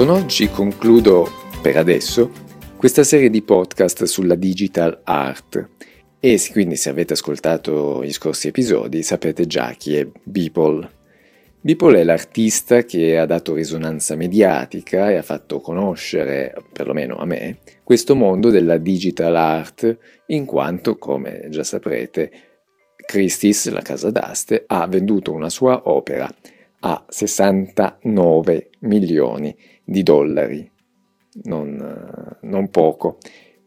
Con oggi concludo, per adesso, questa serie di podcast sulla digital art e quindi se avete ascoltato gli scorsi episodi sapete già chi è Beeple. Beeple è l'artista che ha dato risonanza mediatica e ha fatto conoscere, perlomeno a me, questo mondo della digital art in quanto, come già saprete, Christie's, la casa d'aste, ha venduto una sua opera a 69 milioni di dollari, non, non poco,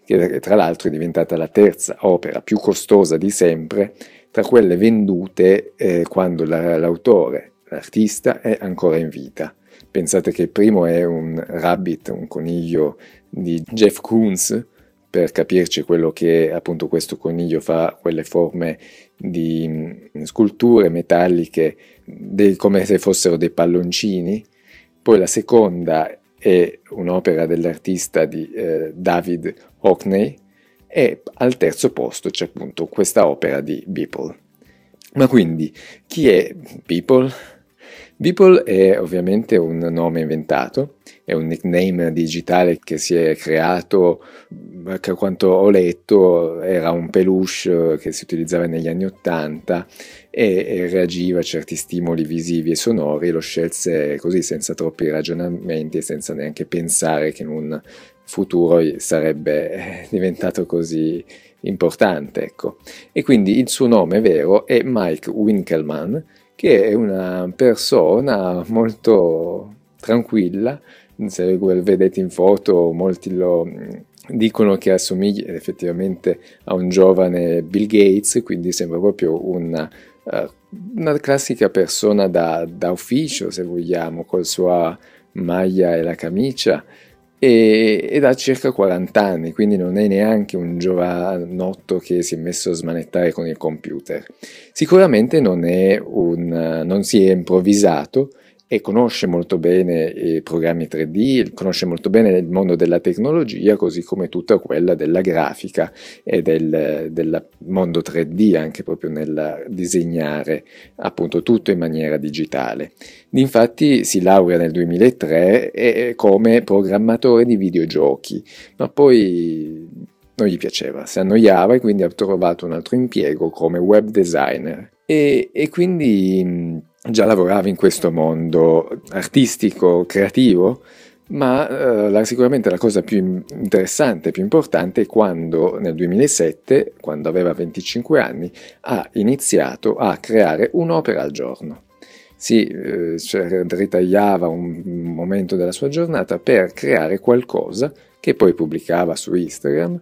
che tra l'altro è diventata la terza opera più costosa di sempre tra quelle vendute eh, quando la, l'autore, l'artista, è ancora in vita. Pensate che il primo è un rabbit, un coniglio di Jeff Koons, per capirci quello che appunto questo coniglio fa, quelle forme di mm, sculture metalliche dei, come se fossero dei palloncini. Poi la seconda è un'opera dell'artista di eh, David Hockney e al terzo posto c'è appunto questa opera di Beeple. Ma quindi chi è Beeple? Beeple è ovviamente un nome inventato, è un nickname digitale che si è creato, che a quanto ho letto era un peluche che si utilizzava negli anni Ottanta e, e reagiva a certi stimoli visivi e sonori, lo scelse così senza troppi ragionamenti e senza neanche pensare che in un futuro sarebbe diventato così importante. Ecco. E quindi il suo nome vero è Mike Winkelmann, che è una persona molto tranquilla, se vedete in foto molti lo mm, dicono che assomiglia effettivamente a un giovane Bill Gates, quindi sembra proprio una, uh, una classica persona da, da ufficio, se vogliamo, con la sua maglia e la camicia e, ed ha circa 40 anni, quindi non è neanche un giovanotto che si è messo a smanettare con il computer. Sicuramente non, un, non si è improvvisato e conosce molto bene i programmi 3D, conosce molto bene il mondo della tecnologia, così come tutta quella della grafica e del, del mondo 3D, anche proprio nel disegnare appunto tutto in maniera digitale. Infatti si laurea nel 2003 come programmatore di videogiochi, ma poi non gli piaceva, si annoiava e quindi ha trovato un altro impiego come web designer. E, e quindi già lavorava in questo mondo artistico, creativo, ma eh, sicuramente la cosa più interessante, più importante è quando nel 2007, quando aveva 25 anni, ha iniziato a creare un'opera al giorno. Si eh, cioè, ritagliava un momento della sua giornata per creare qualcosa che poi pubblicava su Instagram,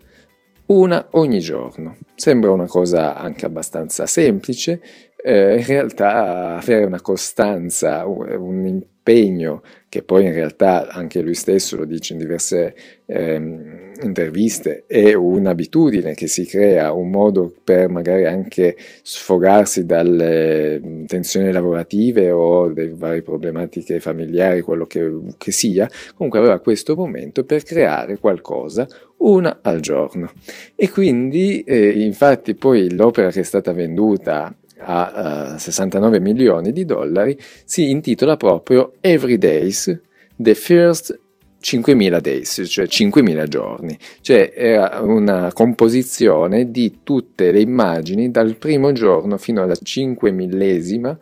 una ogni giorno. Sembra una cosa anche abbastanza semplice, eh, in realtà avere una costanza, un impegno che poi in realtà anche lui stesso lo dice in diverse ehm, interviste, è un'abitudine che si crea, un modo per magari anche sfogarsi dalle tensioni lavorative o delle varie problematiche familiari, quello che, che sia, comunque aveva questo momento per creare qualcosa, una al giorno. E quindi, eh, infatti, poi l'opera che è stata venduta a uh, 69 milioni di dollari, si intitola proprio Every Days, The First 5.000 days, cioè 5.000 giorni, cioè era una composizione di tutte le immagini dal primo giorno fino alla 5 millesima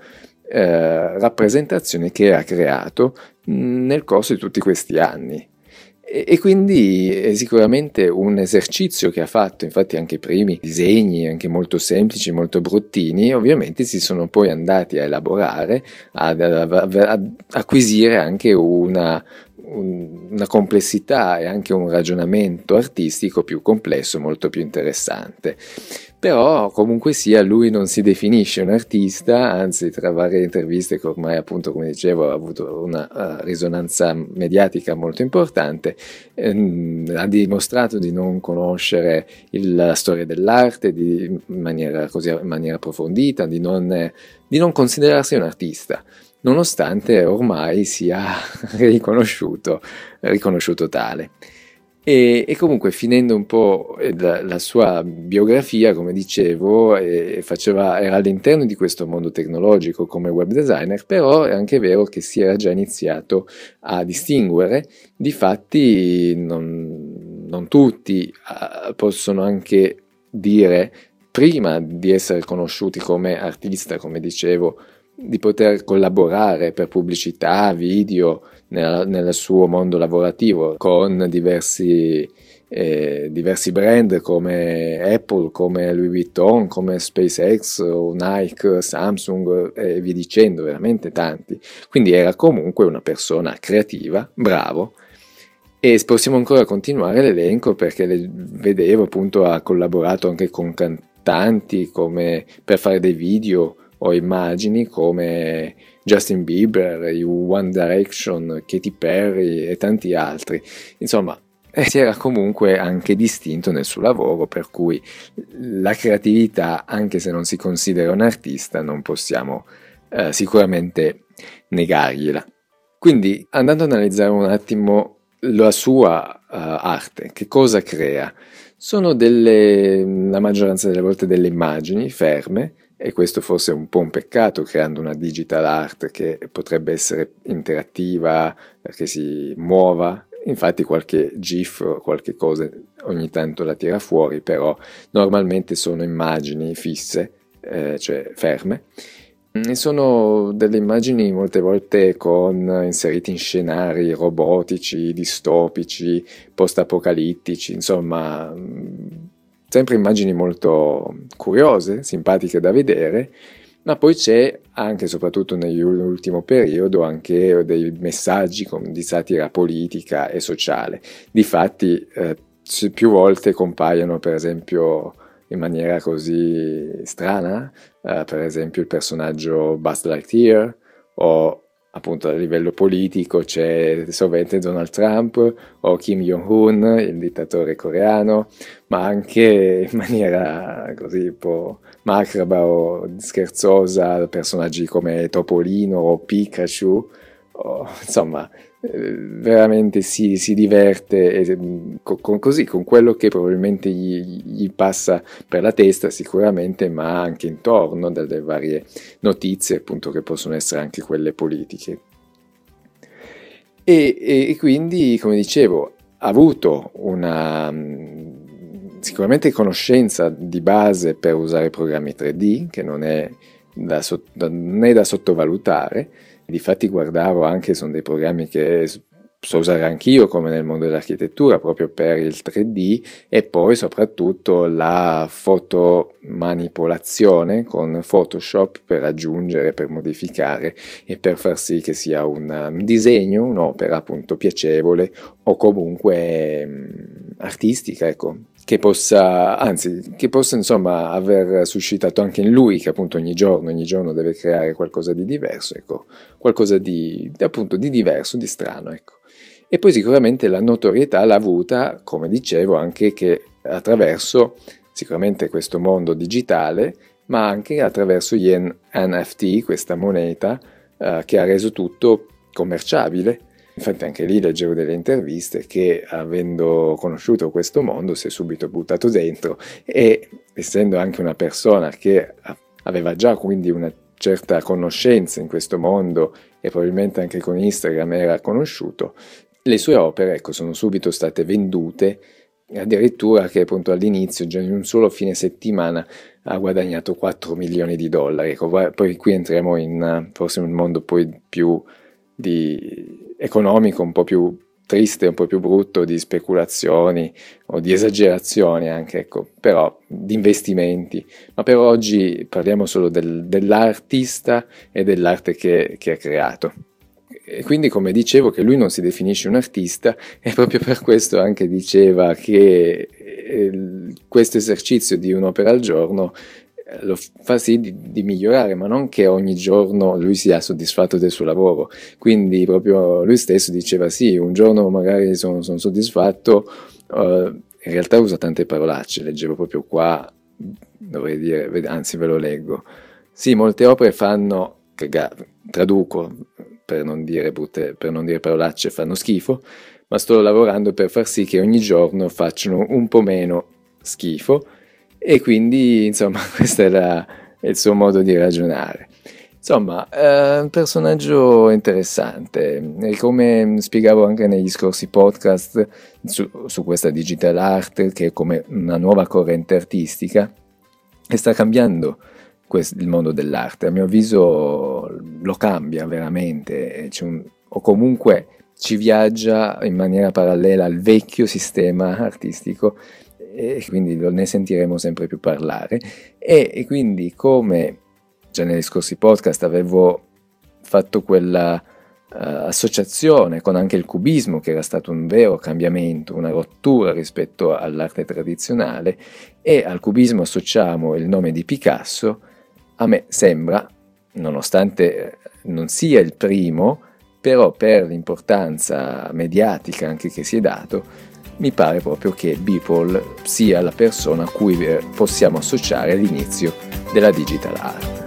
eh, rappresentazione che ha creato nel corso di tutti questi anni. E, quindi è sicuramente un esercizio che ha fatto, infatti anche i primi disegni, anche molto semplici, molto bruttini, ovviamente si sono poi andati a elaborare, ad, ad, ad acquisire anche una, una complessità e anche un ragionamento artistico più complesso, molto più interessante. Però comunque sia lui non si definisce un artista, anzi tra varie interviste che ormai appunto come dicevo ha avuto una uh, risonanza mediatica molto importante, ehm, ha dimostrato di non conoscere il, la storia dell'arte di, in, maniera, così, in maniera approfondita, di non, di non considerarsi un artista nonostante ormai sia riconosciuto, riconosciuto tale. E, e, comunque finendo un po' la, la sua biografia, come dicevo, faceva, era all'interno di questo mondo tecnologico come web designer, però è anche vero che si era già iniziato a distinguere. Difatti non, non tutti uh, possono anche dire, prima di essere conosciuti come artista, come dicevo, di poter collaborare per pubblicità, video, nel, nel suo mondo lavorativo con diversi, eh, diversi brand come Apple, come Louis Vuitton, come SpaceX, Nike, Samsung e via dicendo, veramente tanti. Quindi era comunque una persona creativa, bravo. E possiamo ancora continuare l'elenco perché le, vedevo appunto ha collaborato anche con cantanti come per fare dei video o immagini come Justin Bieber, One Direction, Katy Perry e tanti altri. Insomma, eh, si era comunque anche distinto nel suo lavoro, per cui la creatività, anche se non si considera un artista, non possiamo eh, sicuramente negargliela. Quindi, andando ad analizzare un attimo la sua uh, arte, che cosa crea? Sono delle, la maggioranza delle volte delle immagini ferme, e questo forse è un po' un peccato creando una digital art che potrebbe essere interattiva, che si muova. Infatti qualche GIF o qualche cosa ogni tanto la tira fuori, però normalmente sono immagini fisse, eh, cioè ferme. E sono delle immagini molte volte con inseriti in scenari robotici, distopici, post-apocalittici, insomma sempre immagini molto curiose, simpatiche da vedere, ma poi c'è anche, soprattutto nell'ultimo periodo, anche dei messaggi di satira politica e sociale. Difatti, eh, più volte compaiono, per esempio, in maniera così strana, eh, per esempio il personaggio Buzz Lightyear o appunto a livello politico c'è sovente Donald Trump o Kim Jong-un, il dittatore coreano, ma anche in maniera così un po' macraba o scherzosa personaggi come Topolino o Pikachu, o, insomma eh, veramente si, si diverte e, mm, con, così con quello che probabilmente gli, gli, passa per la testa sicuramente ma anche intorno dalle varie notizie appunto che possono essere anche quelle politiche. E, e, e quindi come dicevo ha avuto una mm, sicuramente conoscenza di base per usare programmi 3D che non è da, non è da sottovalutare Difatti guardavo anche, sono dei programmi che so usare anch'io come nel mondo dell'architettura proprio per il 3D e poi soprattutto la fotomanipolazione con Photoshop per aggiungere, per modificare e per far sì che sia un disegno, un'opera appunto piacevole o comunque mh, artistica, ecco, che possa, anzi, che possa insomma aver suscitato anche in lui, che appunto ogni giorno, ogni giorno deve creare qualcosa di diverso, ecco, qualcosa di, appunto di diverso, di strano, ecco. E poi sicuramente la notorietà l'ha avuta, come dicevo, anche che attraverso sicuramente questo mondo digitale, ma anche attraverso gli NFT, questa moneta eh, che ha reso tutto commerciabile Infatti anche lì leggevo delle interviste che avendo conosciuto questo mondo si è subito buttato dentro e essendo anche una persona che aveva già quindi una certa conoscenza in questo mondo e probabilmente anche con Instagram era conosciuto, le sue opere ecco, sono subito state vendute addirittura che appunto all'inizio già in un solo fine settimana ha guadagnato 4 milioni di dollari. Ecco, poi qui entriamo in forse un mondo poi più di economico un po' più triste, un po' più brutto di speculazioni o di esagerazioni anche, ecco, però di investimenti. Ma per oggi parliamo solo del, dell'artista e dell'arte che, che ha creato. E quindi come dicevo che lui non si definisce un artista e proprio per questo anche diceva che eh, questo esercizio di un'opera al giorno lo fa sì di, di, migliorare, ma non che ogni giorno lui sia soddisfatto del suo lavoro. Quindi proprio lui stesso diceva sì, un giorno magari sono, sono soddisfatto, uh, in realtà usa tante parolacce, leggevo proprio qua, dovrei dire, anzi ve lo leggo. Sì, molte opere fanno, traduco, per non dire, brutte, per non dire parolacce, fanno schifo, ma sto lavorando per far sì che ogni giorno facciano un po' meno schifo e quindi insomma questo è il suo modo di ragionare. Insomma, è un personaggio interessante. E come spiegavo anche negli scorsi podcast su, su, questa digital art che è come una nuova corrente artistica e sta cambiando questo, il mondo dell'arte, a mio avviso lo cambia veramente. Un, o comunque ci viaggia in maniera parallela al vecchio sistema artistico e quindi ne sentiremo sempre più parlare. E, e quindi come già negli scorsi podcast avevo fatto quella uh, associazione con anche il cubismo che era stato un vero cambiamento, una rottura rispetto all'arte tradizionale e al cubismo associamo il nome di Picasso, a me sembra, nonostante non sia il primo, però per l'importanza mediatica anche che si è dato, mi pare proprio che Beeple sia la persona a cui eh, possiamo associare l'inizio della digital art.